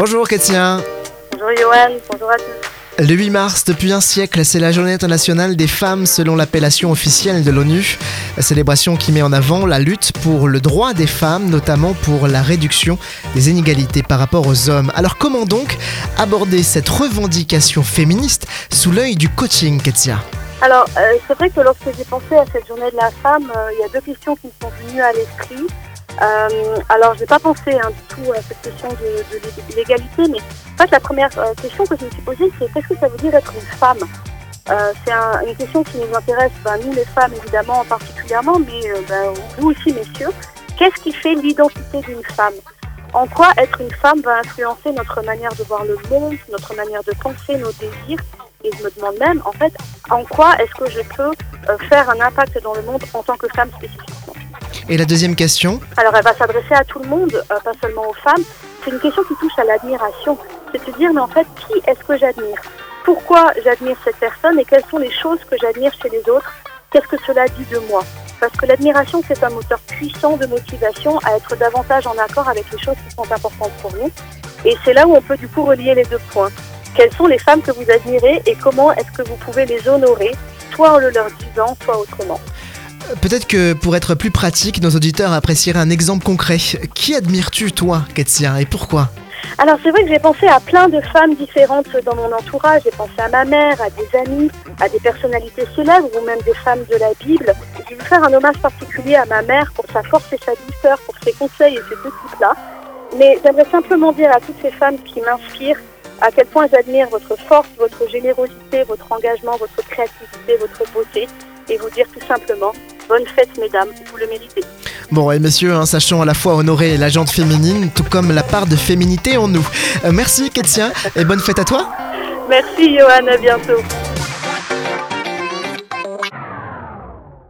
Bonjour Kétien. Bonjour Johan, bonjour à tous. Le 8 mars, depuis un siècle, c'est la journée internationale des femmes selon l'appellation officielle de l'ONU. Célébration qui met en avant la lutte pour le droit des femmes, notamment pour la réduction des inégalités par rapport aux hommes. Alors comment donc aborder cette revendication féministe sous l'œil du coaching, Ketia Alors, euh, c'est vrai que lorsque j'ai pensé à cette journée de la femme, euh, il y a deux questions qui me sont venues à l'esprit. Euh, alors, je n'ai pas pensé hein, du tout à cette question de, l'égalité, mais en fait, la première euh, question que je me suis posée, c'est qu'est-ce que ça veut dire être une femme? Euh, C'est un, une question qui nous intéresse, ben, nous les femmes évidemment particulièrement, mais ben, vous aussi messieurs. Qu'est-ce qui fait l'identité d'une femme? En quoi être une femme va influencer notre manière de voir le monde, notre manière de penser, nos désirs? Et je me demande même, en fait, en quoi est-ce que je peux faire un impact dans le monde en tant que femme spécifiquement? Et la deuxième question Alors, elle va s'adresser à tout le monde, euh, pas seulement aux femmes. C'est une question qui touche à l'admiration. C'est de dire, mais en fait, qui est-ce que j'admire? Pourquoi j'admire cette personne et quelles sont les choses que j'admire chez les autres? Qu'est-ce que cela dit de moi? Parce que l'admiration, c'est un moteur puissant de motivation à être davantage en accord avec les choses qui sont importantes pour nous. Et c'est là où on peut du coup relier les deux points. Quelles sont les femmes que vous admirez et comment est-ce que vous pouvez les honorer, soit en le leur disant, soit autrement? Peut-être que pour être plus pratique, nos auditeurs apprécieraient un exemple concret. Qui admires-tu, toi, Ketia, et pourquoi? Alors c'est vrai que j'ai pensé à plein de femmes différentes dans mon entourage. J'ai pensé à ma mère, à des amis, à des personnalités célèbres ou même des femmes de la Bible. Je vais faire un hommage particulier à ma mère pour sa force et sa douceur, pour ses conseils et ses petites-là. Mais j'aimerais simplement dire à toutes ces femmes qui m'inspirent à quel point j'admire votre force, votre générosité, votre engagement, votre créativité, votre beauté, et vous dire tout simplement bonne fête mesdames, vous le méritez. Bon, et messieurs, hein, sachons à la fois honorer la jante féminine, tout comme la part de féminité en nous. Euh, merci Ketia, et bonne fête à toi Merci Johan, à bientôt.